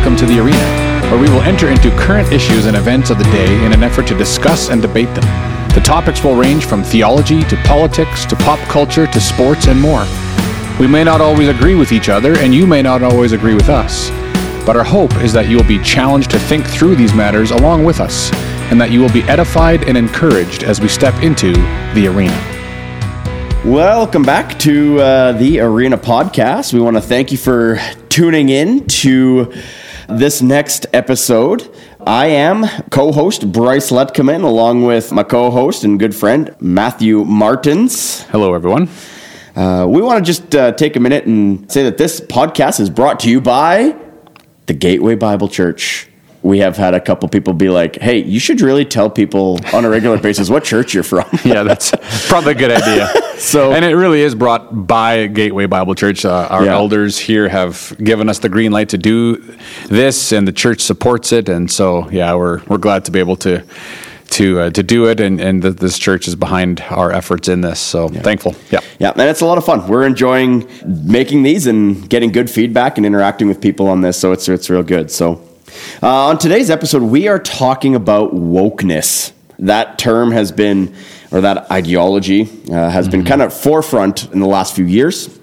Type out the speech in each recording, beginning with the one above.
welcome to the arena, where we will enter into current issues and events of the day in an effort to discuss and debate them. The topics will range from theology to politics to pop culture to sports and more. We may not always agree with each other, and you may not always agree with us. But our hope is that you will be challenged to think through these matters along with us, and that you will be edified and encouraged as we step into the arena. Welcome back to uh, the Arena Podcast. We want to thank you for tuning in to this next episode. I am co host Bryce Letkeman, along with my co host and good friend Matthew Martins. Hello, everyone. Uh, we want to just uh, take a minute and say that this podcast is brought to you by the Gateway Bible Church we have had a couple people be like, "Hey, you should really tell people on a regular basis what church you're from." yeah, that's probably a good idea. so, and it really is brought by Gateway Bible Church. Uh, our yeah. elders here have given us the green light to do this, and the church supports it. And so, yeah, we're we're glad to be able to to uh, to do it, and and the, this church is behind our efforts in this. So yeah. thankful. Yeah, yeah, and it's a lot of fun. We're enjoying making these and getting good feedback and interacting with people on this. So it's it's real good. So uh, on today's episode, we are talking about wokeness. That term has been, or that ideology uh, has mm-hmm. been kind of forefront in the last few years.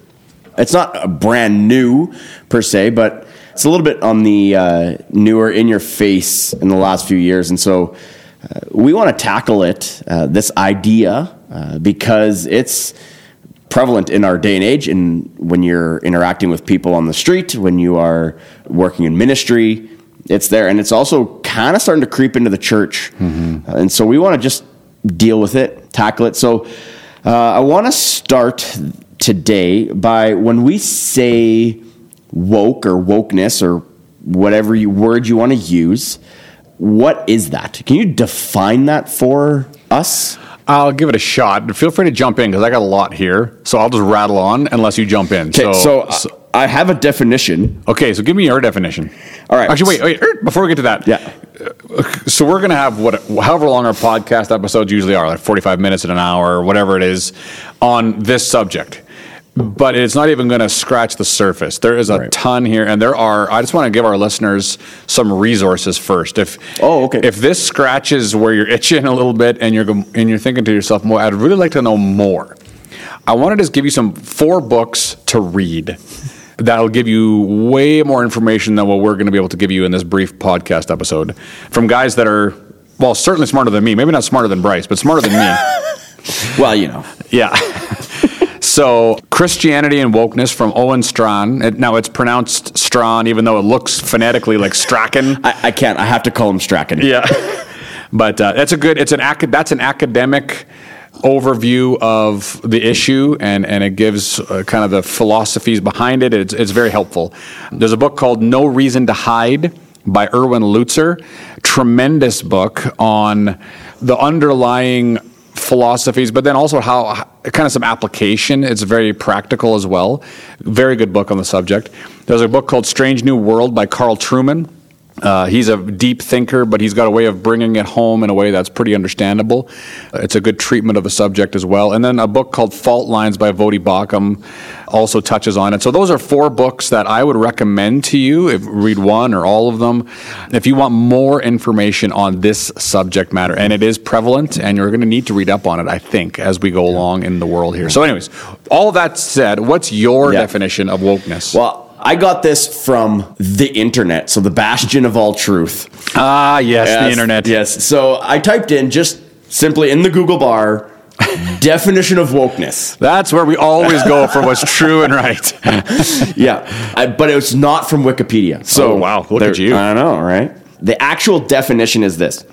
It's not a brand new per se, but it's a little bit on the uh, newer, in your face in the last few years. And so uh, we want to tackle it, uh, this idea, uh, because it's prevalent in our day and age and when you're interacting with people on the street when you are working in ministry it's there, and it's also kind of starting to creep into the church, mm-hmm. uh, and so we want to just deal with it, tackle it. So uh, I want to start today by when we say woke or wokeness or whatever you, word you want to use. What is that? Can you define that for us? I'll give it a shot. Feel free to jump in because I got a lot here. So I'll just rattle on unless you jump in. So, so, so I have a definition. Okay, so give me your definition. All right. Actually, wait, wait. Before we get to that, yeah. Uh, so we're gonna have what, however long our podcast episodes usually are, like forty-five minutes and an hour, or whatever it is, on this subject. But it's not even going to scratch the surface. There is a right. ton here, and there are. I just want to give our listeners some resources first. If oh, okay. If this scratches where you're itching a little bit, and you're and you're thinking to yourself, "More, I'd really like to know more." I want to just give you some four books to read that'll give you way more information than what we're going to be able to give you in this brief podcast episode from guys that are, well, certainly smarter than me. Maybe not smarter than Bryce, but smarter than me. well, you know. Yeah. So, Christianity and Wokeness from Owen Strawn. It, now, it's pronounced Strawn, even though it looks phonetically like Strachan. I, I can't. I have to call him Strachan. Yeah. but uh, that's a good. It's an that's an academic overview of the issue and, and it gives uh, kind of the philosophies behind it. It's, it's very helpful. There's a book called No Reason to Hide by Erwin Lutzer. Tremendous book on the underlying philosophies, but then also how kind of some application. It's very practical as well. Very good book on the subject. There's a book called Strange New World by Carl Trueman. Uh, he's a deep thinker, but he's got a way of bringing it home in a way that's pretty understandable. Uh, it's a good treatment of the subject as well. And then a book called Fault Lines by Voddie Baucham also touches on it. So those are four books that I would recommend to you. If read one or all of them, if you want more information on this subject matter, and it is prevalent, and you're going to need to read up on it, I think, as we go along in the world here. So, anyways, all that said, what's your yeah. definition of wokeness? Well. I got this from the internet, so the bastion of all truth. Ah, yes, yes, the internet. Yes. So I typed in just simply in the Google bar definition of wokeness. That's where we always go for what's true and right. yeah, I, but it was not from Wikipedia. So oh, wow, look at you. I don't know, right? The actual definition is this: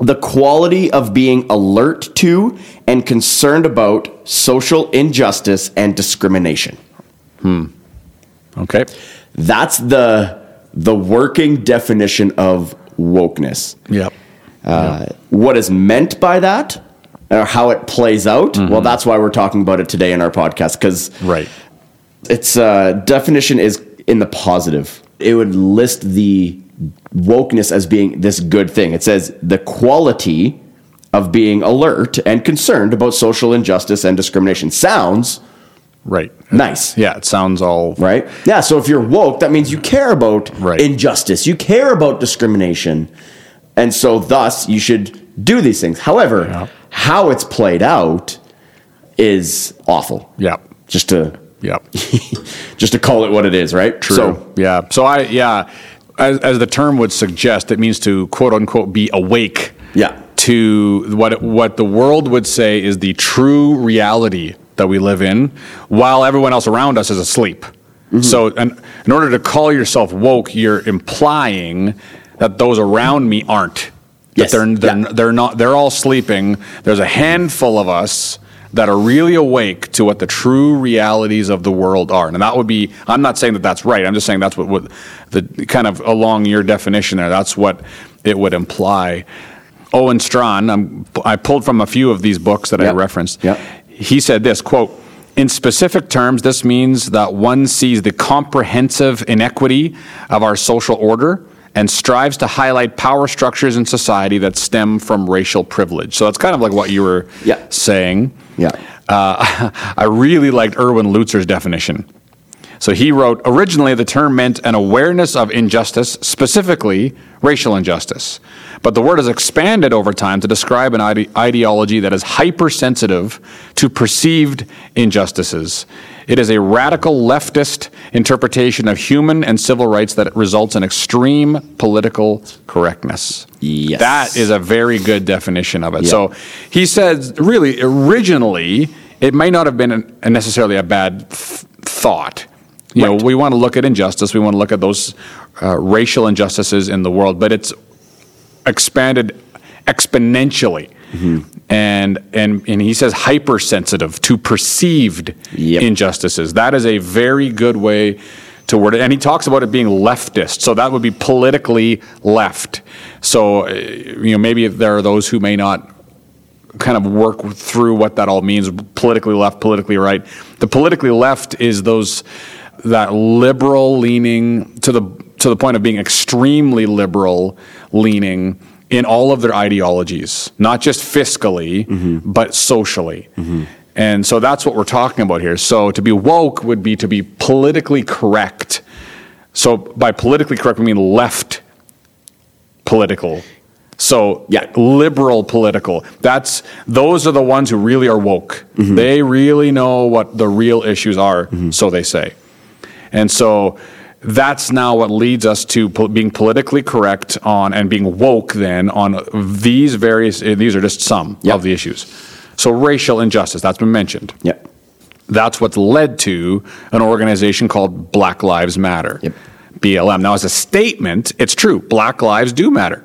the quality of being alert to and concerned about social injustice and discrimination. Hmm. Okay. That's the the working definition of wokeness. Yep. Uh, yep. What is meant by that, or how it plays out? Mm-hmm. Well, that's why we're talking about it today in our podcast because right, its uh, definition is in the positive. It would list the wokeness as being this good thing. It says the quality of being alert and concerned about social injustice and discrimination sounds Right. Nice. Yeah, it sounds all right? Yeah. So if you're woke, that means you care about Right. injustice, you care about discrimination, and so thus you should do these things. However, Yeah. how it's played out is awful. Yeah. Just to Yeah. just to call it what it is, right? True. So yeah. So I yeah, as, as the term would suggest, it means to quote unquote be awake. Yeah. To what what the world would say is the true reality that we live in, while everyone else around us is asleep. Mm-hmm. So, and in order to call yourself woke, you're implying that those around me aren't. Yes. That they're they're, Yeah. they're not. They're all sleeping. There's a handful of us that are really awake to what the true realities of the world are. And that would be, I'm not saying that that's right. I'm just saying that's what, what the kind of along your definition there, that's what it would imply. Owen Strawn, I'm, I pulled from a few of these books that I referenced. Yeah. He said this quote, in specific terms, this means that one sees the comprehensive inequity of our social order and strives to highlight power structures in society that stem from racial privilege. So it's kind of like what you were Yeah. saying. Yeah. Uh, I really liked Erwin Lutzer's definition. So he wrote originally the term meant an awareness of injustice, specifically racial injustice. But the word has expanded over time to describe an ide- ideology that is hypersensitive to perceived injustices. It is a radical leftist interpretation of human and civil rights that results in extreme political correctness. Yes. That is a very good definition of it. Yeah. So he says, really, originally, it may not have been a, necessarily a bad th- thought. You Right. know, we want to look at injustice, we want to look at those uh, racial injustices in the world, but it's expanded exponentially. Mm-hmm. And, and, and he says hypersensitive to perceived Yep. injustices. That is a very good way to word it. And he talks about it being leftist. So that would be politically left. So, uh, you know, maybe there are those who may not kind of work through what that all means politically left, politically right. The politically left is those that liberal leaning to the to the point of being extremely liberal leaning in all of their ideologies, not just fiscally, mm-hmm. but socially. Mm-hmm. And so that's what we're talking about here. So to be woke would be to be politically correct. So by politically correct, we mean left political. So Yeah. liberal political. That's those are the ones who really are woke. Mm-hmm. They really know what the real issues are, so they say. And so that's now what leads us to po- being politically correct on and being woke then on these various eh, these are just some Yep. of the issues. So racial injustice that's been mentioned. Yeah. That's what's led to an organization called Black Lives Matter. Yep. BLM. Now, as a statement, it's true. Black lives do matter,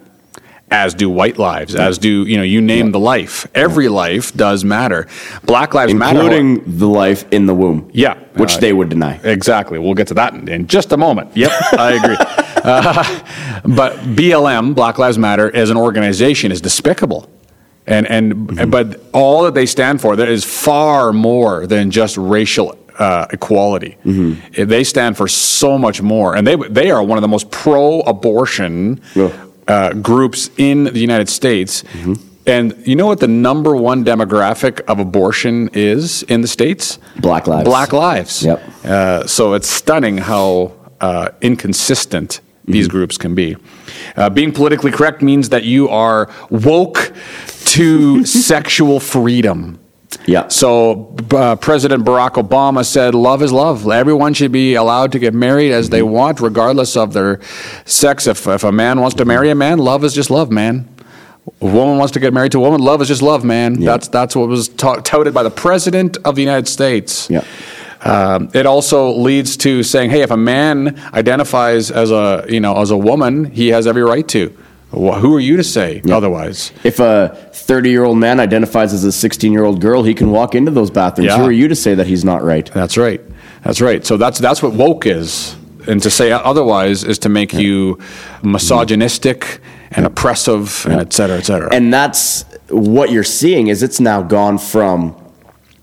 as do white lives, as do, you know, you name the life. Every life does matter. Black Lives Matter. Including the life in the womb. Yeah. Which Uh, they would deny. Exactly. We'll get to that in, in just a moment. Yep, I agree. Uh, but BLM, Black Lives Matter, as an organization, is despicable. And, and Mm-hmm. but all that they stand for there is far more than just racial uh, equality. Mm-hmm. They stand for so much more, and they they are one of the most pro-abortion Yeah. Uh, groups in the United States. Mm-hmm. And you know what the number one demographic of abortion is in the states? Black lives. Black lives. Yep. Uh, so it's stunning how uh, inconsistent these groups can be. Uh, being politically correct means that you are woke to sexual freedom. Yeah. So uh, President Barack Obama said, "Love is love. Everyone should be allowed to get married as they want, regardless of their sex. If if a man wants to marry a man, love is just love, man. A woman wants to get married to a woman, love is just love, man. Yeah. That's that's what was ta- touted by the President of the United States. Yeah. Um, it also leads to saying, "Hey, if a man identifies as a you know as a woman, he has every right to. Wh- Who are you to say otherwise?" If a 30 year old man identifies as a 16 year old girl, he can walk into those bathrooms. Yeah. Who are you to say that he's not right? That's right. That's right. So that's that's what woke is, and to say otherwise is to make you misogynistic and oppressive and et cetera, et cetera. And that's what you're seeing is it's now gone from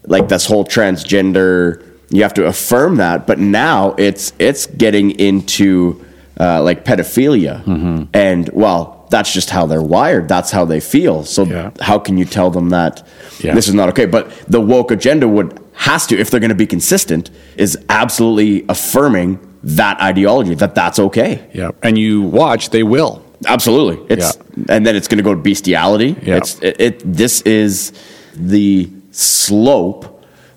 like this whole transgender. You have to affirm that, but now it's it's getting into uh, like pedophilia, Mm-hmm. and well, that's just how they're wired. That's how they feel. So Yeah. how can you tell them that Yeah. this is not okay? But the woke agenda would has to, if they're going to be consistent, is absolutely affirming that ideology that that's okay. Yeah. And you watch, they will. Absolutely. It's and then it's going to go to bestiality. Yeah. It's it, it this is the slope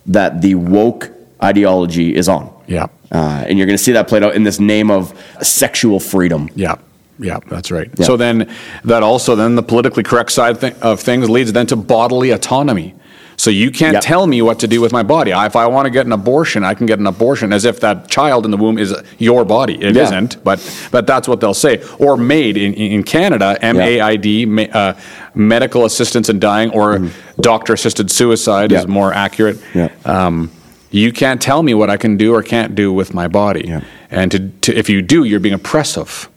that the woke ideology is on. Yeah. Uh, and you're going to see that played out in this name of sexual freedom. Yeah. Yeah, that's right. Yeah. So then that also then the politically correct side of things leads then to bodily autonomy. So you can't Yep. tell me what to do with my body. If I want to get an abortion, I can get an abortion as if that child in the womb is your body. It Yeah. not but but that's what they'll say. Or MAID in, in Canada, M A I D, ma- uh, medical assistance in dying, or doctor assisted suicide Yeah. is more accurate. Um, you can't tell me what I can do or can't do with my body. And to, to, if you do, you're being oppressive.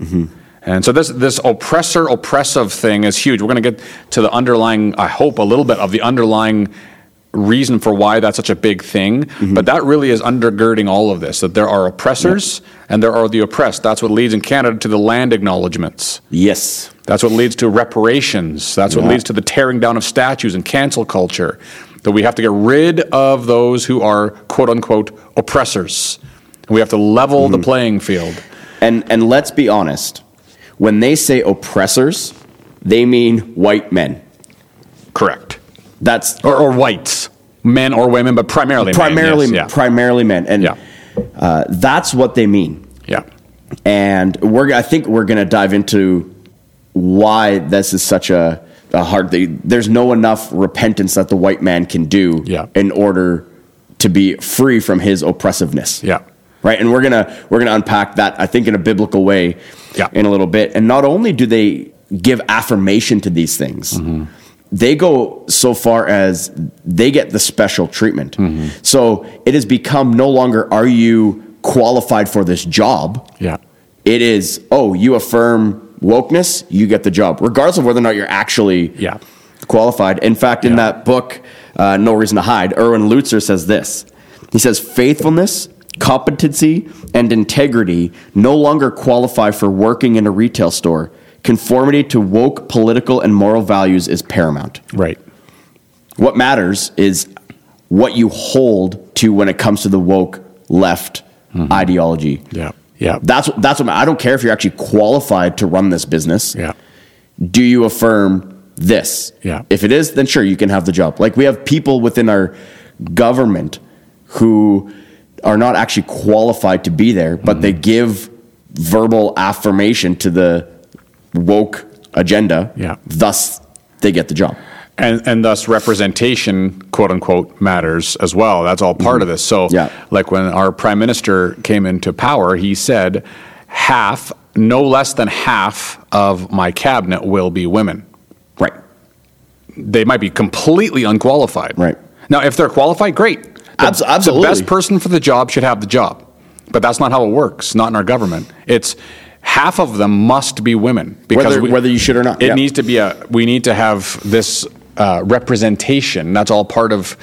And so this this oppressor oppressive thing is huge. We're going to get to the underlying, I hope, a little bit of the underlying reason for why that's such a big thing. But that really is undergirding all of this. That there are oppressors and there are the oppressed. That's what leads in Canada to the land acknowledgements. Yes. That's what leads to reparations. That's what leads to the tearing down of statues and cancel culture. That we have to get rid of those who are quote unquote oppressors. And we have to level Mm-hmm. the playing field. And and let's be honest. When they say oppressors, they mean white men. Correct. That's Or, or whites, men or women, but primarily primarily men. yes, primarily men, and Yeah. uh, that's what they mean. yeah. And we're I think we're going to dive into why this is such a, a hard thing. There's no enough repentance that the white man can do Yeah. in order to be free from his oppressiveness. Yeah. Right, and we're gonna we're gonna unpack that I think in a biblical way Yeah. in a little bit. And not only do they give affirmation to these things, Mm-hmm. they go so far as they get the special treatment. Mm-hmm. So it has become no longer are you qualified for this job? Yeah. It is, oh, you affirm wokeness, you get the job, regardless of whether or not you're actually Yeah. qualified. In fact, in Yeah. that book, uh, No Reason to Hide, Erwin Lutzer says this. He says, faithfulness, competency, and integrity no longer qualify for working in a retail store. Conformity to woke political and moral values is paramount. Right. What matters is what you hold to when it comes to the woke left mm-hmm. ideology. Yeah. Yeah. That's that's what I don't care if you're actually qualified to run this business. Yeah. Do you affirm this? Yeah. If it is, then sure you can have the job. Like we have people within our government who are not actually qualified to be there, but they Mm-hmm. give verbal affirmation to the woke agenda. Yeah. Thus they get the job. and and thus representation quote unquote matters as well that's all part of this so Mm-hmm. Yeah. like when our prime minister came into power he said half no less than half of my cabinet will be women Right. they might be completely unqualified Right. now if they're qualified great Abs- absolutely. the best person for the job should have the job but that's not how it works not in our government it's half of them must be women because Whether- we- whether you should or not, it yeah. needs to be a we need to have this uh, representation that's all part of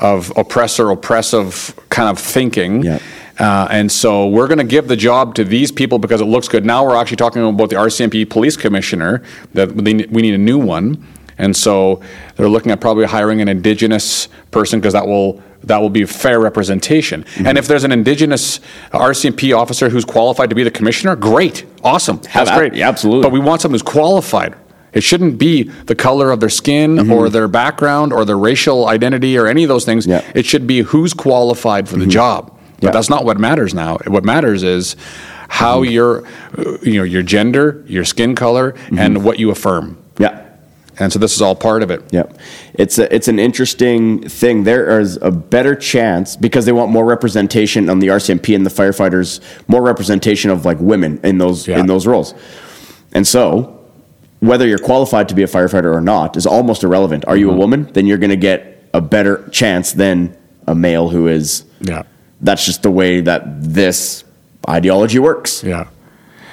of oppressor oppressive kind of thinking Yeah. uh, and so we're going to give the job to these people because it looks good. Now we're actually talking about the RCMP police commissioner that we need, we need a new one, and so they're looking at probably hiring an indigenous person because that will that will be fair representation. Mm-hmm. And if there's an indigenous RCMP officer who's qualified to be the commissioner, great, awesome, Have that's at- great, yeah, absolutely. But we want someone who's qualified. It shouldn't be the color of their skin Mm-hmm. or their background or their racial identity or any of those things. Yeah. Mm-hmm. It should be who's qualified for the job. But Yeah. that's not what matters now. What matters is how Mm-hmm. your, you know, your gender, your skin color, Mm-hmm. and what you affirm. Yeah. And so this is all part of it. Yep. It's a, it's an interesting thing. There is a better chance because they want more representation on the RCMP and the firefighters, more representation of like women in those Yeah. in those roles. And so, whether you're qualified to be a firefighter or not is almost irrelevant. Are you Mm-hmm. a woman? Then you're going to get a better chance than a male who is. Yeah. That's just the way that this ideology works. Yeah.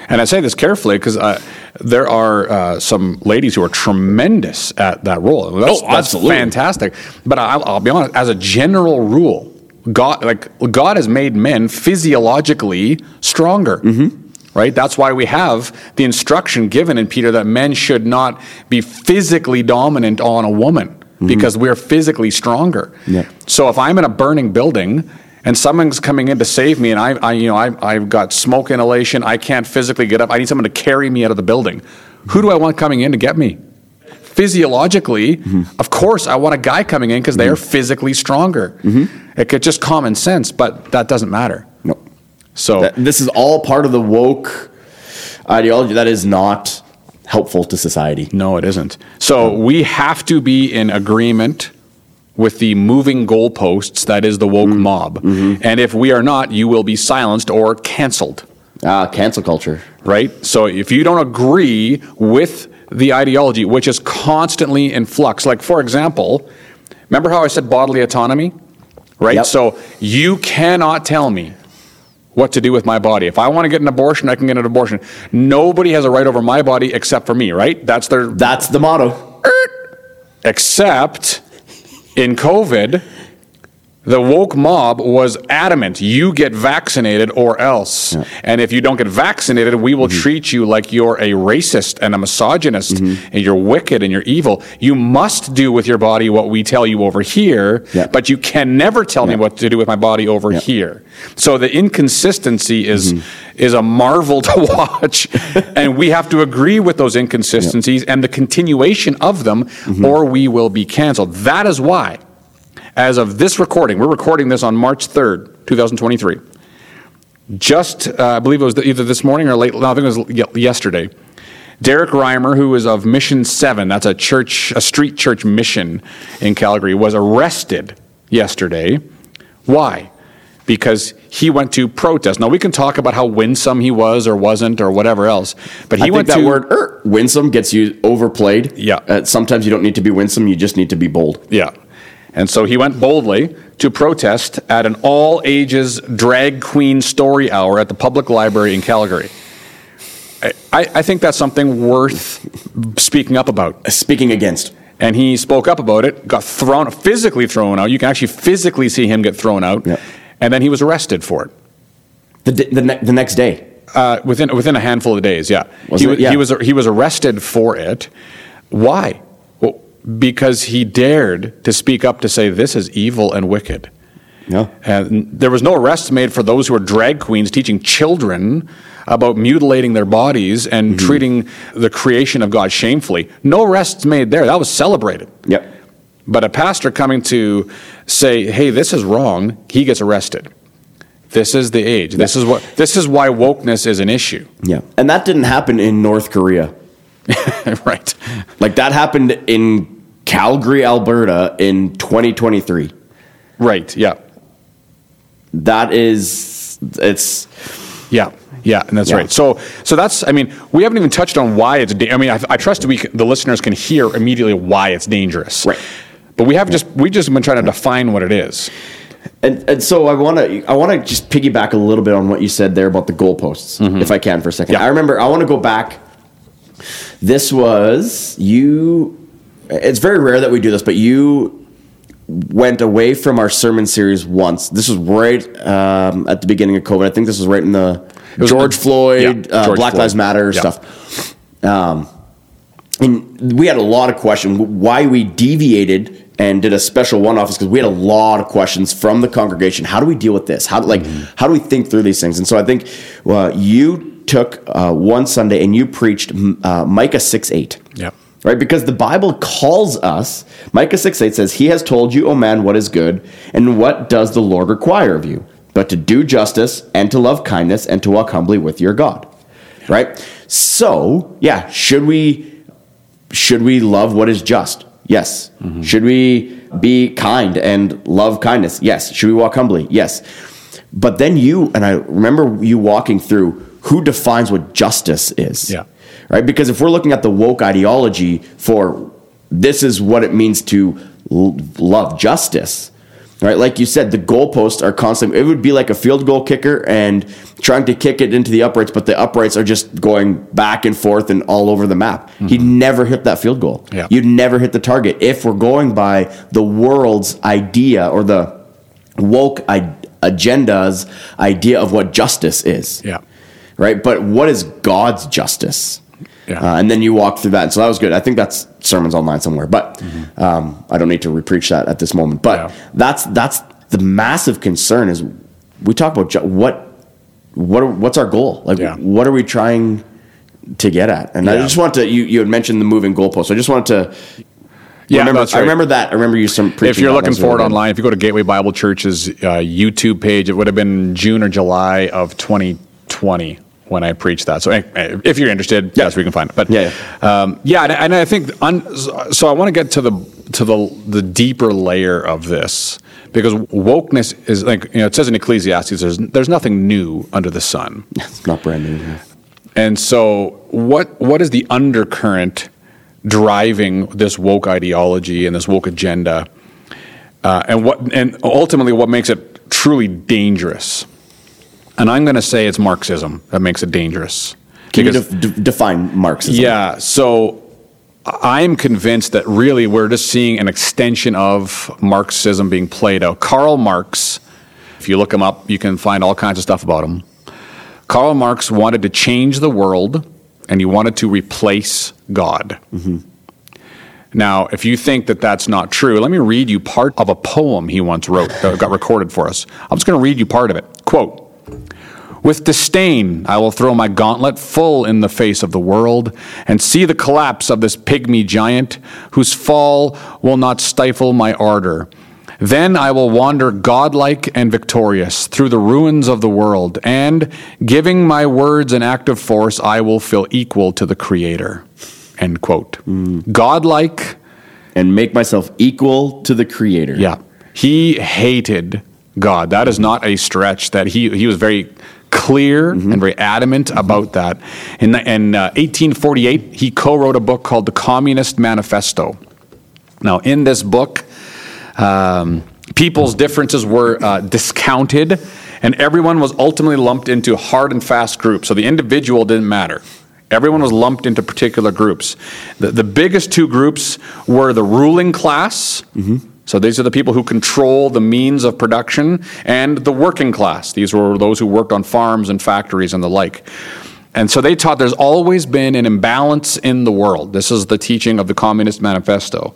And I say this carefully because uh, there are uh, some ladies who are tremendous at that role. That's, Oh, that's absolutely. fantastic. But I'll, I'll be honest, as a general rule, God, like God has made men physiologically stronger. Mm-hmm. Right? That's why we have the instruction given in Peter that men should not be physically dominant on a woman. because we're physically stronger. Yeah. So if I'm in a burning building and someone's coming in to save me and I, I you know, I, I've got smoke inhalation, I can't physically get up, I need someone to carry me out of the building. Who do I want coming in to get me? Physiologically, mm-hmm. of course, I want a guy coming in because they are mm-hmm. physically stronger. Mm-hmm. It could just common sense, but that doesn't matter. No. So That- this is all part of the woke ideology that is not helpful to society. No, it isn't. So we have to be in agreement with the moving goalposts that is the woke mob. And if we are not, you will be silenced or canceled, Ah, cancel culture. right? So if you don't agree with the ideology, which is constantly in flux, like for example, remember how I said bodily autonomy? Right? Yep. So you cannot tell me what to do with my body. If I want to get an abortion, I can get an abortion. Nobody has a right over my body except for me, right? That's their That's the motto. Except in COVID, the woke mob was adamant you get vaccinated or else. And if you don't get vaccinated, we will Mm-hmm. treat you like you're a racist and a misogynist and you're wicked and you're evil. You must do with your body what we tell you over here, Yeah. but you can never tell me what to do with my body over here. So the inconsistency is Mm-hmm. is a marvel to watch, and we have to agree with those inconsistencies and the continuation of them, Mm-hmm. or we will be canceled. That is why, as of this recording, we're recording this on March third, two thousand twenty-three. Just, uh, I believe it was either this morning or late. No, I think it was yesterday. Derek Reimer, who is of Mission Seven, that's a church, a street church mission in Calgary, was arrested yesterday. Why? Because he went to protest. Now we can talk about how winsome he was or wasn't or whatever else, but he I think went that to word er, winsome gets you overplayed. Yeah. Uh, sometimes you don't need to be winsome, you just need to be bold. Yeah. And so he went boldly to protest at an all ages drag queen story hour at the public library in Calgary. I, I think that's something worth speaking up about. Speaking against. And he spoke up about it, got thrown, physically thrown out. You can actually physically see him get thrown out. Yeah. And then he was arrested for it. The, d- the, ne- the next day. Uh, within within a handful of days, yeah. Was he, it? Yeah. he was he was arrested for it. Why? Because he dared to speak up to say this is evil and wicked. No. And there was no arrests made for those who were drag queens teaching children about mutilating their bodies and Mm-hmm. treating the creation of God shamefully. No arrests made there. That was celebrated. Yep. But a pastor coming to say, "Hey, this is wrong," he gets arrested. This is the age. This is what. This is why wokeness is an issue, Yeah. And that didn't happen in North Korea. right? Like that happened in Calgary, Alberta in 2023. Right. Yeah. That is, it's, Yeah, yeah, and that's Yeah. right. So, so that's. I mean, we haven't even touched on why it's. Da- I mean, I, I trust we the listeners can hear immediately why it's dangerous. Right. But we have just we just been trying to define what it is. and, and so I want to, I want to just piggyback a little bit on what you said there about the goalposts, mm-hmm. if I can for a second. Yeah. I remember, I want to go back. This was you, it's very rare that we do this, but you went away from our sermon series once. This was right um, at the beginning of COVID. I think this was right in the George the- Floyd, yeah, uh, George Black Floyd. Lives Matter Yeah. stuff. Um, and we had a lot of questions why we deviated and did a special one off because we had a lot of questions from the congregation how do we deal with this how like how do we think through these things and so i think well, you took uh, one sunday and you preached uh, micah 6 8 Yeah. right because the bible calls us micah 6 8 says he has told you o man what is good and what does the lord require of you but to do justice and to love kindness and to walk humbly with your god right so yeah should we should we love what is just? Yes. Should we be kind and love kindness? Yes. Should we walk humbly? Yes. But then you, and I remember you walking through who defines what justice is. Yeah. Right? Because if we're looking at the woke ideology for this is what it means to l- love justice, right? Like you said, the goalposts are constant. It would be like a field goal kicker and trying to kick it into the uprights, but the uprights are just going back and forth and all over the map. Mm-hmm. He'd never hit that field goal. Yeah. You'd never hit the target if we're going by the world's idea or the woke I- agenda's idea of what justice is. Yeah. Right? But what is God's justice? Yeah. Uh, and then you walk through that. So that was good. I think that's sermons online somewhere, but um, I don't need to repreach that at this moment. But Mm-hmm. Yeah. that's that's the massive concern is we talk about ju- what what what's our goal? Like Yeah. what are we trying to get at? And I just want to you you had mentioned the moving goalposts. I just wanted to Yeah, remember, that's I remember that. I remember you some preaching if you're looking That was really for it online, if you go to Gateway Bible Church's uh, YouTube page, it would have been June or July of 2020 when I preach that. So if you're interested, that's where you can find it. But Yeah, um, yeah, and, and I think un, so. I want to get to the to the the deeper layer of this because wokeness is like you know it says in Ecclesiastes, there's there's nothing new under the sun. It's not brand new. yeah. And so, what what is the undercurrent driving this woke ideology and this woke agenda, uh, and what and ultimately what makes it truly dangerous? And I'm going to say it's Marxism that makes it dangerous. Can you Because- def- de- define Marxism? yeah, so I'm convinced that really we're just seeing an extension of Marxism being played out. Karl Marx, if you look him up, you can find all kinds of stuff about him. Karl Marx wanted to change the world and he wanted to replace God. Mm-hmm. Now, if you think that that's not true, let me read you part of a poem he once wrote that got recorded for us. I'm just going to read you part of it. Quote, with disdain, I will throw my gauntlet full in the face of the world and see the collapse of this pygmy giant whose fall will not stifle my ardor. Then I will wander godlike and victorious through the ruins of the world, and giving my words an active force, I will feel equal to the Creator. End quote. Mm. Godlike And make myself equal to the Creator. yeah. He hated God. That is not a stretch. That he he was very clear and very adamant about that. In, the, in uh, 1848, he co-wrote a book called The Communist Manifesto. Now, in this book, um, people's differences were uh, discounted, and everyone was ultimately lumped into hard and fast groups. So the individual didn't matter. Everyone was lumped into particular groups. The, the biggest two groups were the ruling class. So these are the people who control the means of production, and the working class. These were those who worked on farms and factories and the like. And so they taught there's always been an imbalance in the world. This is the teaching of the Communist Manifesto.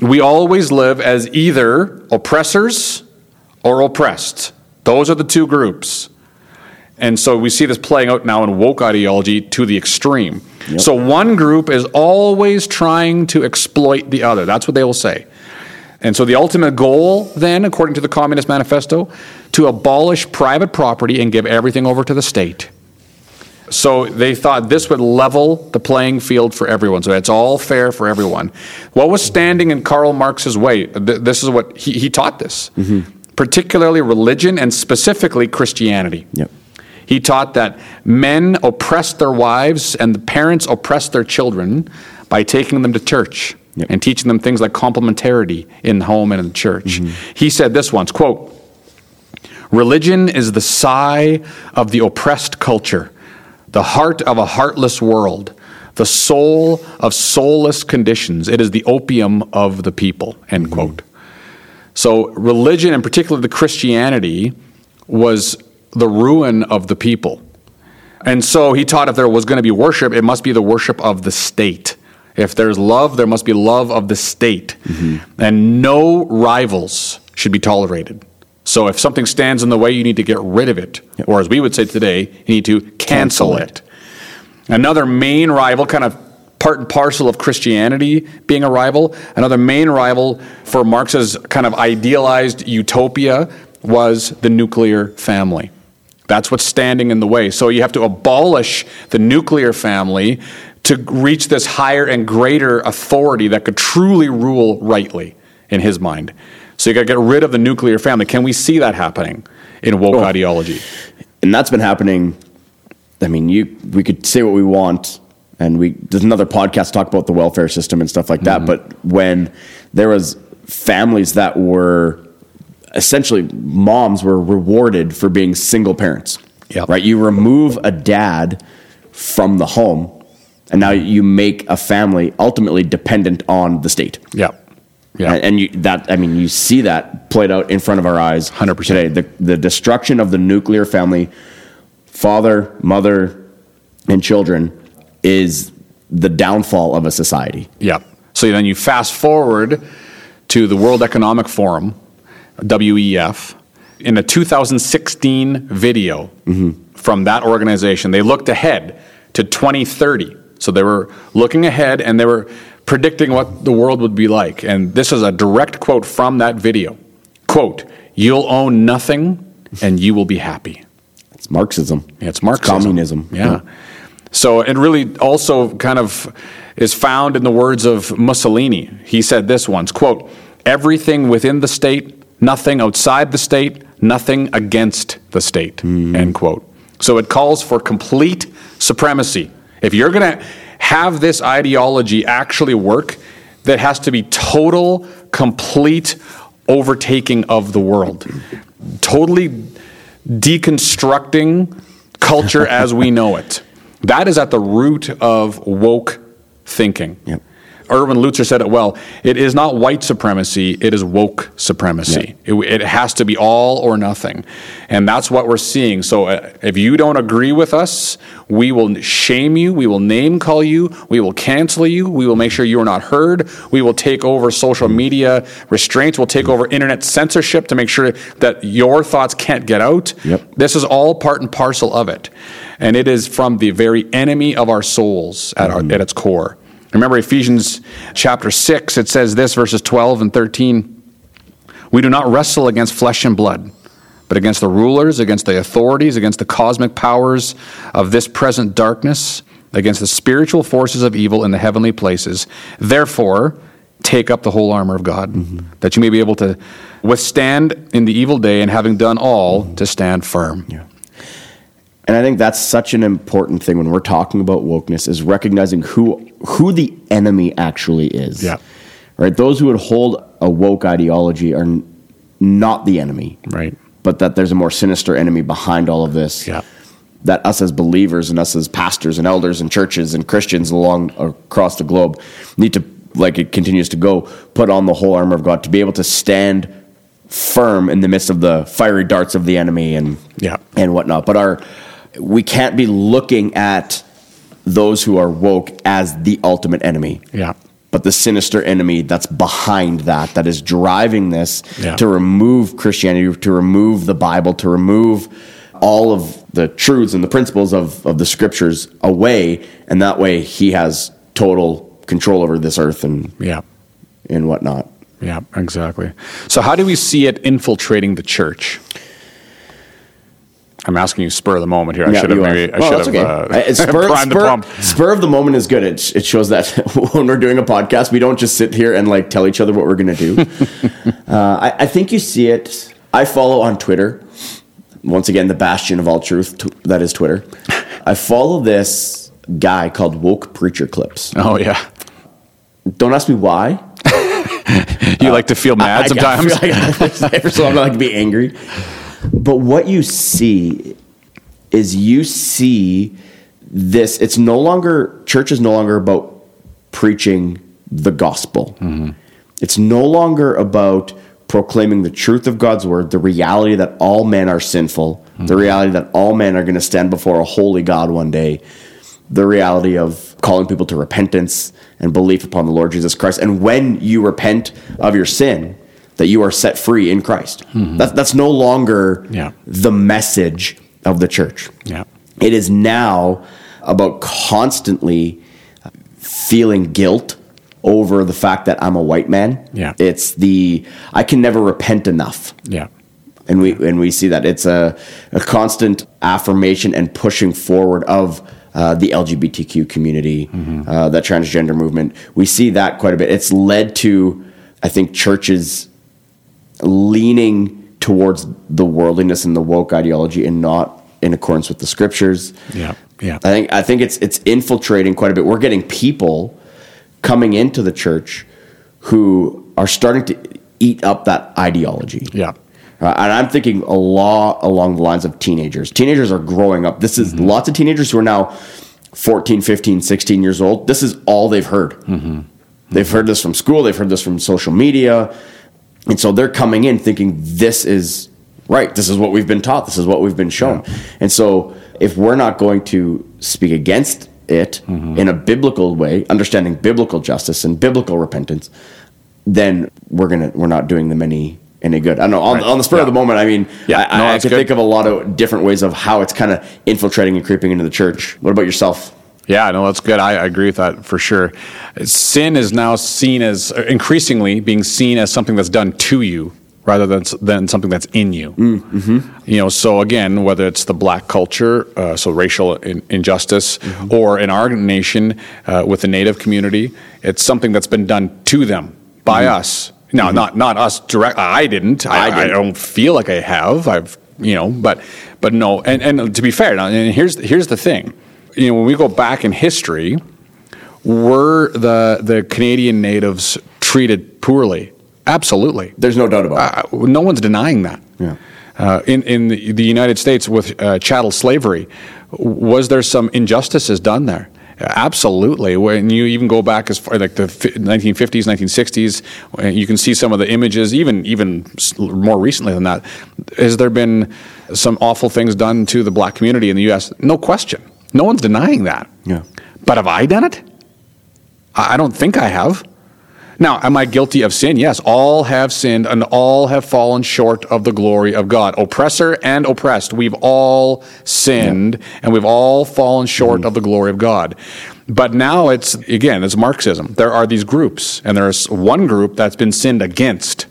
We always live as either oppressors or oppressed. Those are the two groups. And so we see this playing out now in woke ideology to the extreme. So one group is always trying to exploit the other. That's what they will say. And so the ultimate goal, then, according to the Communist Manifesto, to abolish private property and give everything over to the state. So they thought this would level the playing field for everyone. So it's all fair for everyone. What was standing in Karl Marx's way? Th- This is what he, he taught this, mm-hmm. particularly religion and specifically Christianity. Yep. He taught that men oppressed their wives and the parents oppressed their children by taking them to church Yep. and teaching them things like complementarity in the home and in the church. Mm-hmm. He said this once, quote, Religion is the sigh of the oppressed culture, the heart of a heartless world, the soul of soulless conditions. It is the opium of the people, end mm-hmm. quote. So, religion, and particularly the Christianity, was the ruin of the people. And so he taught if there was going to be worship, it must be the worship of the state. If there's love, there must be love of the state. Mm-hmm. And no rivals should be tolerated. So if something stands in the way, you need to get rid of it. Or as we would say today, you need to cancel, Cancel it. Another main rival, kind of part and parcel of Christianity being a rival, another main rival for Marx's kind of idealized utopia was the nuclear family. That's what's standing in the way. So you have to abolish the nuclear family to reach this higher and greater authority that could truly rule rightly in his mind. So you got to get rid of the nuclear family. Can we see that happening in woke ideology? and that's been happening. I mean, you we could say what we want, and we there's another podcast to talk about the welfare system and stuff like that. Mm-hmm. But when there was families that were essentially moms were rewarded for being single parents, Yep. right? You remove a dad from the home, and now you make a family ultimately dependent on the state. Yeah. Yeah. And, you, that, I mean, you see that played out in front of our eyes 100%. today. The, the destruction of the nuclear family, father, mother, and children, is the downfall of a society. Yeah. So then you fast forward to the World Economic Forum, WEF, in a 2016 video from that organization. They looked ahead to 2030. So they were looking ahead and they were predicting what the world would be like. And this is a direct quote from that video. Quote, "You'll own nothing and you will be happy." It's Marxism. Yeah, it's Marxism. communism. Yeah. So it really also kind of is found in the words of Mussolini. He said this once, quote, everything within the state, nothing outside the state, nothing against the state, mm-hmm. end quote. So it calls for complete supremacy. If you're going to have this ideology actually work, that has to be total, complete overtaking of the world. Totally deconstructing culture as we know it. That is at the root of woke thinking. Yep. Erwin Lutzer said it well. It is not white supremacy, it is woke supremacy. It, it has to be all or nothing. And that's what we're seeing. So uh, if you don't agree with us, we will shame you, we will name call you, we will cancel you, we will make sure you are not heard, we will take over social media restraints, we'll take over internet censorship to make sure that your thoughts can't get out. Yep. This is all part and parcel of it. And it is from the very enemy of our souls at, our, at its core. Remember Ephesians chapter 6, it says this, verses 12 and 13. We do not wrestle against flesh and blood, but against the rulers, against the authorities, against the cosmic powers of this present darkness, against the spiritual forces of evil in the heavenly places. Therefore, take up the whole armor of God, mm-hmm. that you may be able to withstand in the evil day, and having done all, to stand firm. And I think that's such an important thing when we're talking about wokeness is recognizing who who the enemy actually is. Yeah. Right? Those who would hold a woke ideology are n- not the enemy. Right. But that there's a more sinister enemy behind all of this. Yeah. That us as believers and us as pastors and elders and churches and Christians along across the globe need to like it continues to go put on the whole armor of God to be able to stand firm in the midst of the fiery darts of the enemy and Yeah. and whatnot. But our we can't be looking at those who are woke as the ultimate enemy. Yeah. But the sinister enemy that's behind that, that is driving this Yeah. to remove Christianity, to remove the Bible, to remove all of the truths and the principles of, of the scriptures away. And that way he has total control over this earth and, Yeah. and whatnot. Yeah, exactly. So, how do we see it infiltrating the church? I'm asking you spur of the moment here. I Yeah, should have are. maybe I Well, should have okay. uh, Uh, spur, primed the spur- pump. spur of the moment is good. It, it shows that when we're doing a podcast, we don't just sit here and like tell each other what we're going to do. uh, I, I think you see it. I follow on Twitter. Once again, the bastion of all truth. T- that is Twitter. I follow this guy called Woke Preacher Clips. Oh yeah, Don't ask me why. you like to feel mad I- I sometimes. feel like- every so often I like to be angry. But what you see is you see this. It's no longer church is no longer about preaching the gospel. Mm-hmm. It's no longer about proclaiming the truth of God's word, the reality that all men are sinful, the mm-hmm. reality that all men are going to stand before a holy God one day, the reality of calling people to repentance and belief upon the Lord Jesus Christ. And when you repent of your sin, that you are set free in Christ. That's, that's no longer Yeah. the message of the church. yeah, It is now about constantly feeling guilt over the fact that I'm a white man. Yeah. It's the I can never repent enough. yeah, And we and we see that it's a, a constant affirmation and pushing forward of uh, the LGBTQ community, uh, that transgender movement. We see that quite a bit. It's led to, I think, churches leaning towards the worldliness and the woke ideology and not in accordance with the scriptures. yeah, yeah. I think I think it's it's infiltrating quite a bit. We're getting people coming into the church who are starting to eat up that ideology. Yeah. Uh, and I'm thinking a lot along the lines of teenagers. Teenagers are growing up. This is lots of teenagers who are now 14, 15, 16 years old. This is all they've heard. They've heard this from school, they've heard this from social media. And so they're coming in thinking this is right. This is what we've been taught. This is what we've been shown. And so if we're not going to speak against it mm-hmm. in a biblical way, understanding biblical justice and biblical repentance, then we're gonna we're not doing them any any good. I don't know on, Right. on the spur of the moment. I mean, Yeah, I, no, I, I could good. think of a lot of different ways of how it's kind of infiltrating and creeping into the church. What about yourself? Yeah, no, that's good. I, I agree with that for sure. Sin is now seen as increasingly being seen as something that's done to you rather than than something that's in you. Mm-hmm. You know, so again, whether it's the black culture, uh, so racial in, injustice, or in our nation uh, with the Native community, it's something that's been done to them by us. Now, not not us direct. I didn't. I, I I, didn't. don't feel like I have. I've you know, but but no. And and to be fair, now and here's here's the thing. You know, when we go back in history, were the the Canadian natives treated poorly? Absolutely. There's no doubt about it. Uh, no one's denying that. Yeah. Uh, in in the, the United States with uh, chattel slavery, was there some injustices done there? Absolutely. When you even go back as far like the fi- 1950s, 1960s, uh, you can see some of the images. Even even more recently than that, has there been some awful things done to the black community in the U.S.? No question. No one's denying that. Yeah. But have I done it? I don't think I have. Now, am I guilty of sin? Yes. All have sinned and all have fallen short of the glory of God. Oppressor and oppressed, we've all sinned and we've all fallen short mm-hmm. of the glory of God. But now it's, again, it's Marxism. There are these groups, and there's one group that's been sinned against.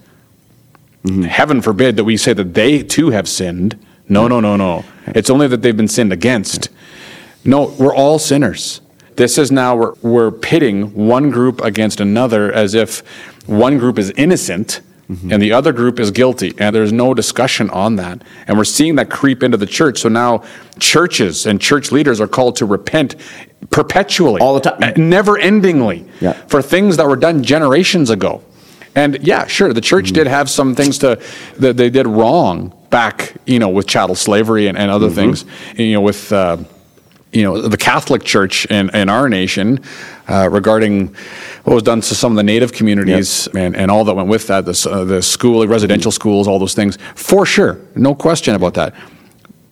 Mm-hmm. Heaven forbid that we say that they too have sinned. No, no, no, no. It's only that they've been sinned against. No, we're all sinners. This is now we're, we're pitting one group against another as if one group is innocent mm-hmm. and the other group is guilty. And there's no discussion on that. And we're seeing that creep into the church. So now churches and church leaders are called to repent perpetually, All the time. Uh, never endingly, Yeah. for things that were done generations ago. And yeah, sure, the church mm-hmm. did have some things to that they did wrong back, you know, with chattel slavery and, and other mm-hmm. things, you know, with. Uh, you know the Catholic Church in, in our nation uh, regarding what was done to some of the Native communities and, and all that went with that, the, uh, the school, residential schools, all those things, for sure, no question about that.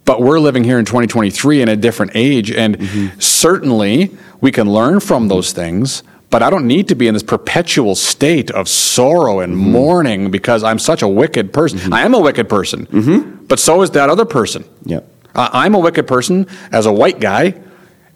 But we're living here in 2023 in a different age, and certainly we can learn from those things. But I don't need to be in this perpetual state of sorrow and mourning because I'm such a wicked person. I am a wicked person, but so is that other person. Yeah. I- I'm a wicked person as a white guy,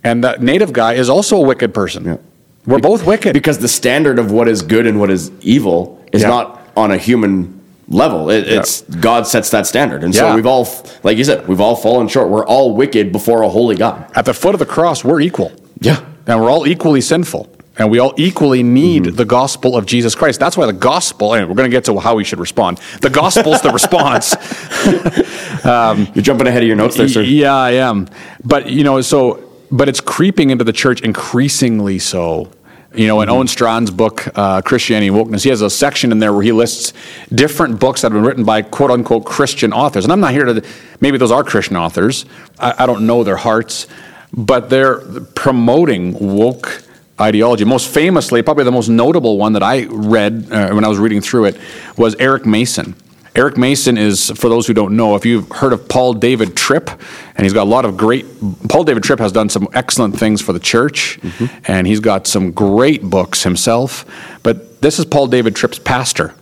and the native guy is also a wicked person. Yeah. We're both wicked. because the standard of what is good and what is evil is Yeah. not on a human level. It, it's God sets that standard, and so Yeah. we've all, like you said, we've all fallen short. We're all wicked before a holy God. At the foot of the cross, we're equal. Yeah, And we're all equally sinful. And we all equally need mm-hmm. the gospel of Jesus Christ. That's why the gospel, and we're going to get to how we should respond. The gospel's the response. Um, you're jumping ahead of your notes there, sir. Yeah, I am. But you know, so but it's creeping into the church increasingly so. You know, in mm-hmm. Owen Strachan's book, uh, Christianity and Wokeness, he has a section in there where he lists different books that have been written by quote unquote Christian authors. And I'm not here to, maybe those are Christian authors. I, I don't know their hearts, but they're promoting woke ideology. Most famously, probably the most notable one that I read uh, when I was reading through it was Eric Mason. Eric Mason is, for those who don't know, if you've heard of Paul David Tripp, and he's got a lot of great. Paul David Tripp has done some excellent things for the church, and he's got some great books himself. But this is Paul David Tripp's pastor,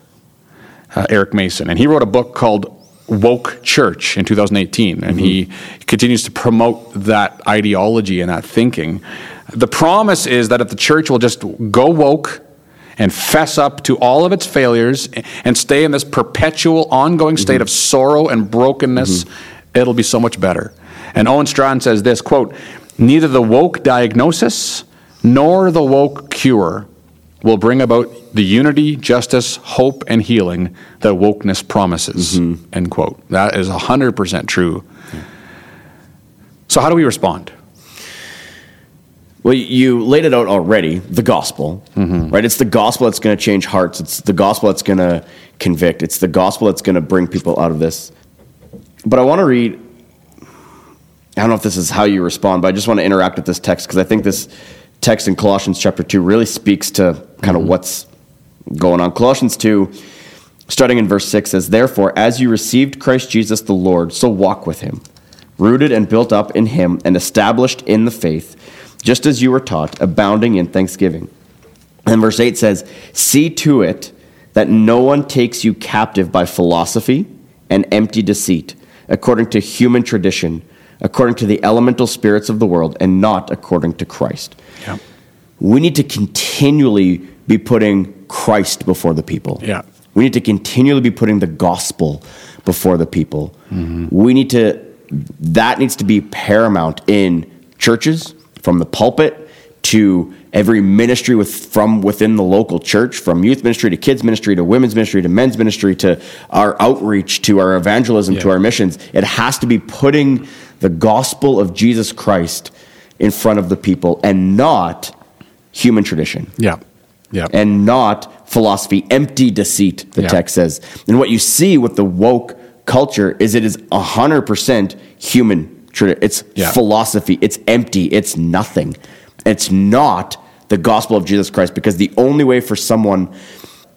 uh, Eric Mason, and he wrote a book called Woke Church in 2018, and he continues to promote that ideology and that thinking. The promise is that if the church will just go woke and fess up to all of its failures and stay in this perpetual, ongoing mm-hmm. state of sorrow and brokenness, mm-hmm. it'll be so much better. And Owen Strachan says this quote, neither the woke diagnosis nor the woke cure will bring about the unity, justice, hope, and healing that wokeness promises. Mm-hmm. End quote. That is 100% true. So, how do we respond? Well, you laid it out already. The gospel, mm-hmm. right? It's the gospel that's going to change hearts. It's the gospel that's going to convict. It's the gospel that's going to bring people out of this. But I want to read. I don't know if this is how you respond, but I just want to interact with this text because I think this text in Colossians chapter two really speaks to kind of mm-hmm. what's going on. Colossians two, starting in verse six, says, "Therefore, as you received Christ Jesus the Lord, so walk with him." rooted and built up in him and established in the faith, just as you were taught, abounding in thanksgiving. And verse 8 says, See to it that no one takes you captive by philosophy and empty deceit, according to human tradition, according to the elemental spirits of the world, and not according to Christ. Yeah. We need to continually be putting Christ before the people. Yeah. We need to continually be putting the gospel before the people. Mm-hmm. We need to, that needs to be paramount in churches, from the pulpit to every ministry with, from within the local church, from youth ministry to kids ministry to women's ministry to men's ministry to our outreach to our evangelism to our missions. It has to be putting the gospel of Jesus Christ in front of the people and not human tradition Yeah. Yeah. and not philosophy, empty deceit, the Yeah. text says. And what you see with the woke culture is it is 100% human. It's Yeah. philosophy, it's empty, it's nothing. It's not the gospel of Jesus Christ because the only way for someone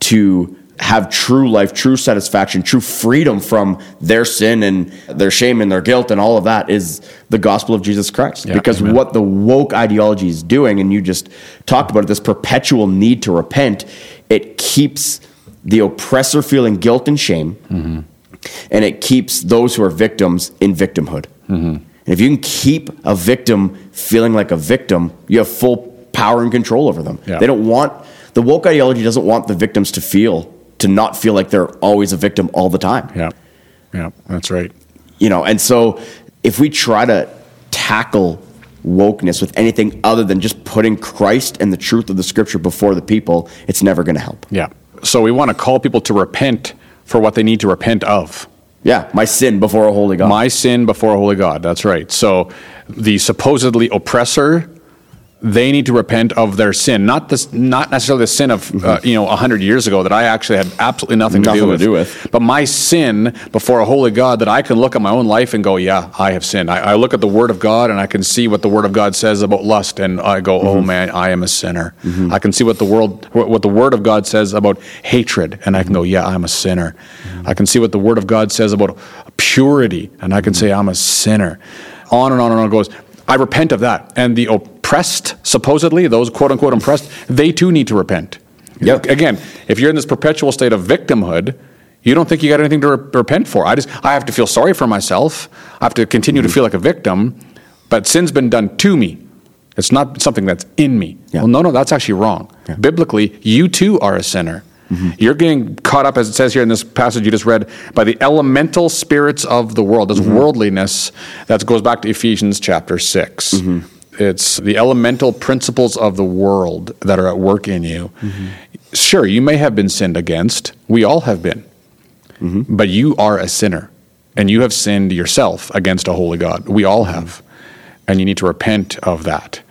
to have true life, true satisfaction, true freedom from their sin and their shame and their guilt and all of that is the gospel of Jesus Christ. Yeah, because amen. what the woke ideology is doing, and you just talked about it, this perpetual need to repent, it keeps the oppressor feeling guilt and shame, mm-hmm. and it keeps those who are victims in victimhood. And if you can keep a victim feeling like a victim, you have full power and control over them. Yeah. They don't want the woke ideology doesn't want the victims to feel to not feel like they're always a victim all the time yeah. Yeah. That's right. you know and so if we try to tackle wokeness with anything other than just putting christ and the truth of the scripture before the people it's never going to help Yeah. So we want to call people to repent for what they need to repent of. Yeah my sin before a holy god My sin before a holy God. That's right. So the supposedly oppressor, they need to repent of their sin, not this, not necessarily the sin of uh, mm-hmm. you know hundred years ago that I actually had absolutely nothing, Nothing to, to do, do with. with. But my sin before a holy God that I can look at my own life and go, yeah, I have sinned. I, I look at the Word of God and I can see what the Word of God says about lust, and I go, oh mm-hmm. man, I am a sinner. Mm-hmm. I can see what the world, what what the Word of God says about hatred, and I can go, yeah, I'm a sinner. I can see what the Word of God says about purity, and I can say I'm a sinner. On and on and on it goes. I repent of that, and the oppressed, supposedly those quote unquote oppressed, they too need to repent. Yep. Again, if you're in this perpetual state of victimhood, you don't think you got anything to re- repent for. I just I have to feel sorry for myself. I have to continue to mm-hmm. feel like a victim, but sin's been done to me. It's not something that's in me. Yeah. Well, no, no, that's actually wrong. Biblically, you too are a sinner. Mm-hmm. You're getting caught up, as it says here in this passage you just read, by the elemental spirits of the world. This mm-hmm. worldliness that goes back to Ephesians chapter 6. It's the elemental principles of the world that are at work in you. Sure, you may have been sinned against. We all have been. But you are a sinner. And you have sinned yourself against a holy God. We all have. And you need to repent of that.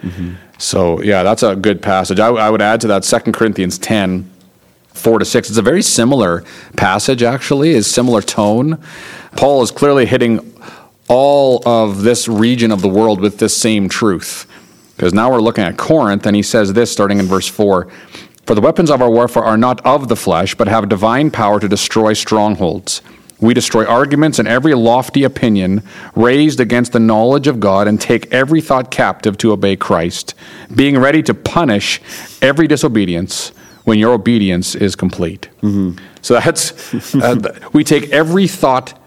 So, yeah, that's a good passage. I, I would add to that 2 Corinthians 10, 4 to 6. It's a very similar passage, actually, is similar tone. Paul is clearly hitting all of this region of the world with this same truth. Because now we're looking at Corinth, and he says this starting in verse 4 For the weapons of our warfare are not of the flesh, but have divine power to destroy strongholds. We destroy arguments and every lofty opinion raised against the knowledge of God and take every thought captive to obey Christ, being ready to punish every disobedience when your obedience is complete. So that's, uh, we take every thought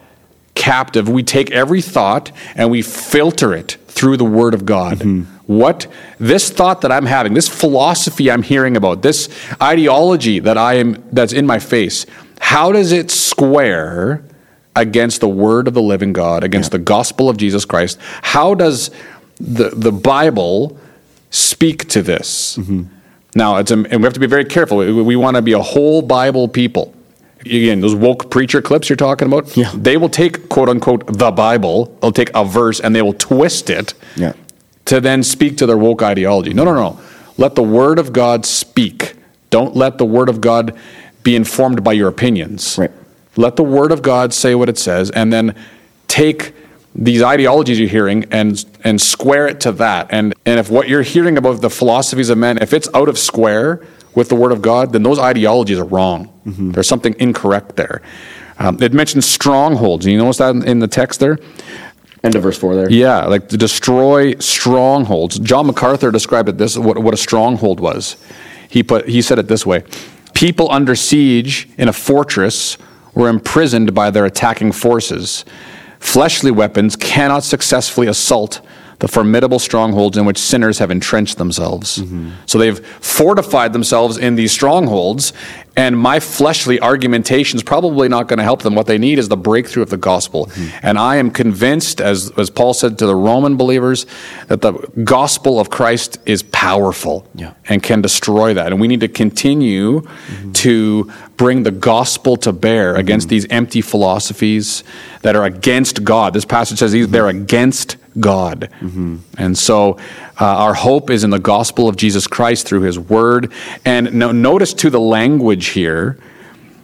captive. We take every thought and we filter it through the Word of God. Mm-hmm. What this thought that I'm having, this philosophy I'm hearing about, this ideology that I am that's in my face, how does it square against the Word of the living God, against the gospel of Jesus Christ? How does the the Bible speak to this? Mm-hmm. Now, it's a, and we have to be very careful. We, we want to be a whole Bible people. Again, those woke preacher clips you're talking about, Yeah. they will take quote unquote the Bible, they'll take a verse and they will twist it Yeah. to then speak to their woke ideology. No, no, no. Let the Word of God speak. Don't let the Word of God be informed by your opinions. Right. Let the Word of God say what it says, and then take these ideologies you're hearing and and square it to that. And and if what you're hearing about the philosophies of men, if it's out of square with the Word of God, then those ideologies are wrong. There's something incorrect there. Um, it mentions strongholds. You notice that in, in the text there. End of verse four there. Yeah, like to destroy strongholds. John MacArthur described it this what, what a stronghold was. He put he said it this way: people under siege in a fortress were imprisoned by their attacking forces. Fleshly weapons cannot successfully assault the formidable strongholds in which sinners have entrenched themselves. Mm-hmm. So they've fortified themselves in these strongholds, and my fleshly argumentation is probably not going to help them. What they need is the breakthrough of the gospel. Mm-hmm. And I am convinced, as, as Paul said to the Roman believers, that the gospel of Christ is powerful Yeah. and can destroy that. And we need to continue mm-hmm. to bring the gospel to bear against these empty philosophies that are against God. This passage says these, they're against God. Mm-hmm. And so uh, our hope is in the gospel of Jesus Christ through his word. And no, notice to the language here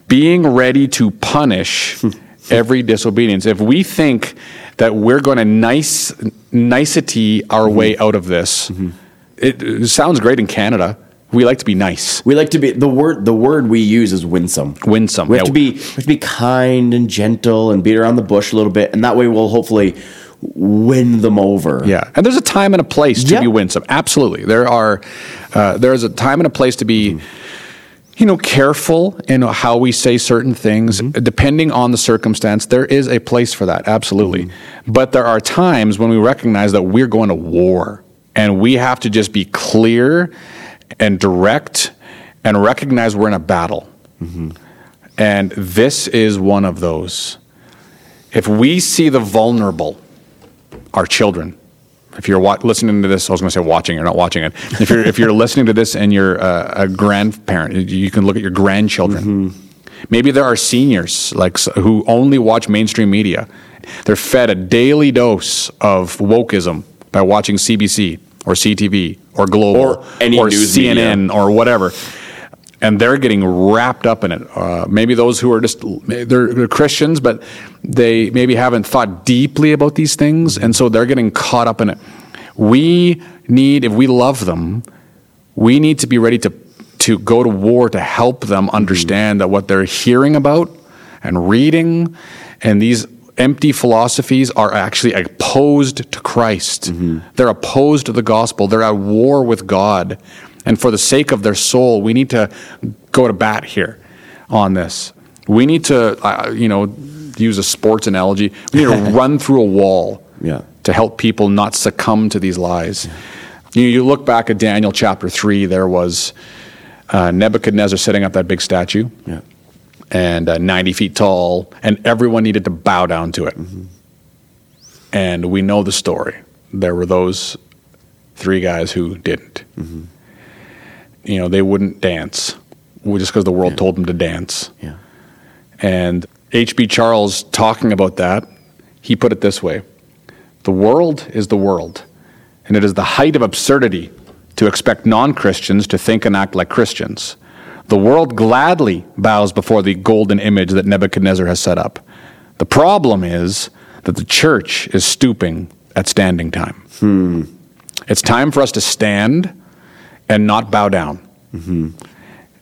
being ready to punish every disobedience. If we think that we're going to nice nicety our mm-hmm. way out of this, mm-hmm. it, it sounds great in Canada. We like to be nice, We like to be the word. The word we use is winsome. winsome. We have Yeah, to be we have to be kind and gentle and beat around the bush a little bit, and that way we'll hopefully win them over. Yeah, and there's a time and a place to Yeah. be winsome. Absolutely, there are. Uh, there is a time and a place to be, mm-hmm. you know, careful in how we say certain things, mm-hmm. depending on the circumstance. There is a place for that, absolutely. Mm-hmm. But there are times when we recognize that we're going to war, and we have to just be clear and direct, and recognize we're in a battle. And this is one of those. If we see the vulnerable, our children. If you're wa- listening to this, I was going to say watching, you're not watching it. If you're if you're listening to this and you're a, a grandparent, you can look at your grandchildren. Mm-hmm. Maybe there are seniors like who only watch mainstream media. They're fed a daily dose of wokeism by watching CBC or CTV or Global Or any or CNN or whatever and they're getting wrapped up in it. Uh, maybe those who are just they're, they're Christians, but they maybe haven't thought deeply about these things, and so they're getting caught up in it. We need, if we love them, we need to be ready to to go to war to help them understand that what they're hearing about and reading and these empty philosophies are actually opposed to Christ. They're opposed to the gospel. They're at war with God. And for the sake of their soul, we need to go to bat here on this. We need to, uh, you know, use a sports analogy. We need to run through a wall Yeah. to help people not succumb to these lies. You, you look back at Daniel chapter 3, there was uh, Nebuchadnezzar setting up that big statue Yeah. and uh, 90 feet tall, and everyone needed to bow down to it. And we know the story. There were those three guys who didn't. You know, they wouldn't dance just because the world told them to dance. Yeah. And H.B. Charles, talking about that, he put it this way The world is the world, and it is the height of absurdity to expect non Christians to think and act like Christians. The world gladly bows before the golden image that Nebuchadnezzar has set up. The problem is that the church is stooping at standing time. Hmm. It's time for us to stand and not bow down.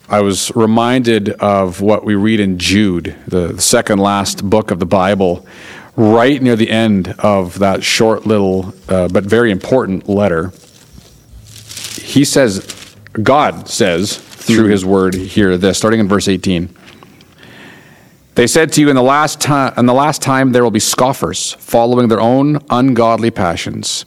I was reminded of what we read in Jude, the second last book of the Bible, right near the end of that short little uh, but very important letter. He says, God says through his word here this, starting in verse 18. They said to you in the last time in the last time there will be scoffers following their own ungodly passions.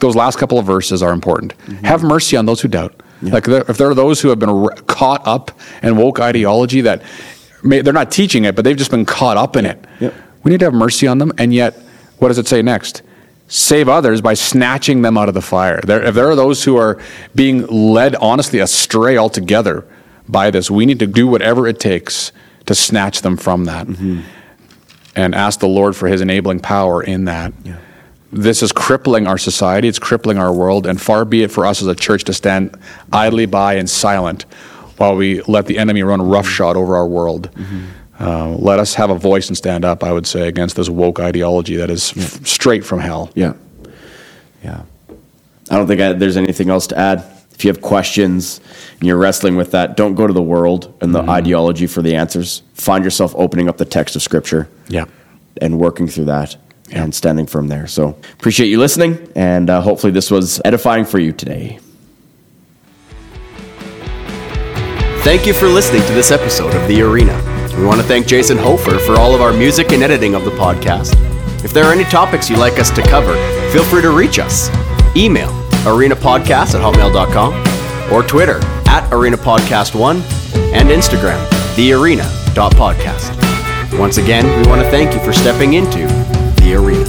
Those last couple of verses are important. Mm-hmm. Have mercy on those who doubt. Like if there are those who have been r- caught up in woke ideology that may, they're not teaching it, but they've just been caught up in it. Yep. We need to have mercy on them. And yet, what does it say next? Save others by snatching them out of the fire. There, if there are those who are being led honestly astray altogether by this, we need to do whatever it takes to snatch them from that mm-hmm. and ask the Lord for his enabling power in that. This is crippling our society, it's crippling our world, and far be it for us as a church to stand idly by and silent while we let the enemy run roughshod over our world. Uh, let us have a voice and stand up, I would say, against this woke ideology that is f- straight from hell. Yeah. Yeah. I don't think I, there's anything else to add. If you have questions and you're wrestling with that, don't go to the world and the ideology for the answers. Find yourself opening up the text of Scripture Yeah. and working through that and standing firm there. So appreciate you listening, and uh, hopefully this was edifying for you today. Thank you for listening to this episode of The Arena. We want to thank Jason Hofer for all of our music and editing of the podcast. If there are any topics you'd like us to cover, feel free to reach us. Email arenapodcast at hotmail.com or Twitter at arenapodcast1 and Instagram thearena.podcast. Once again, we want to thank you for stepping into Arena.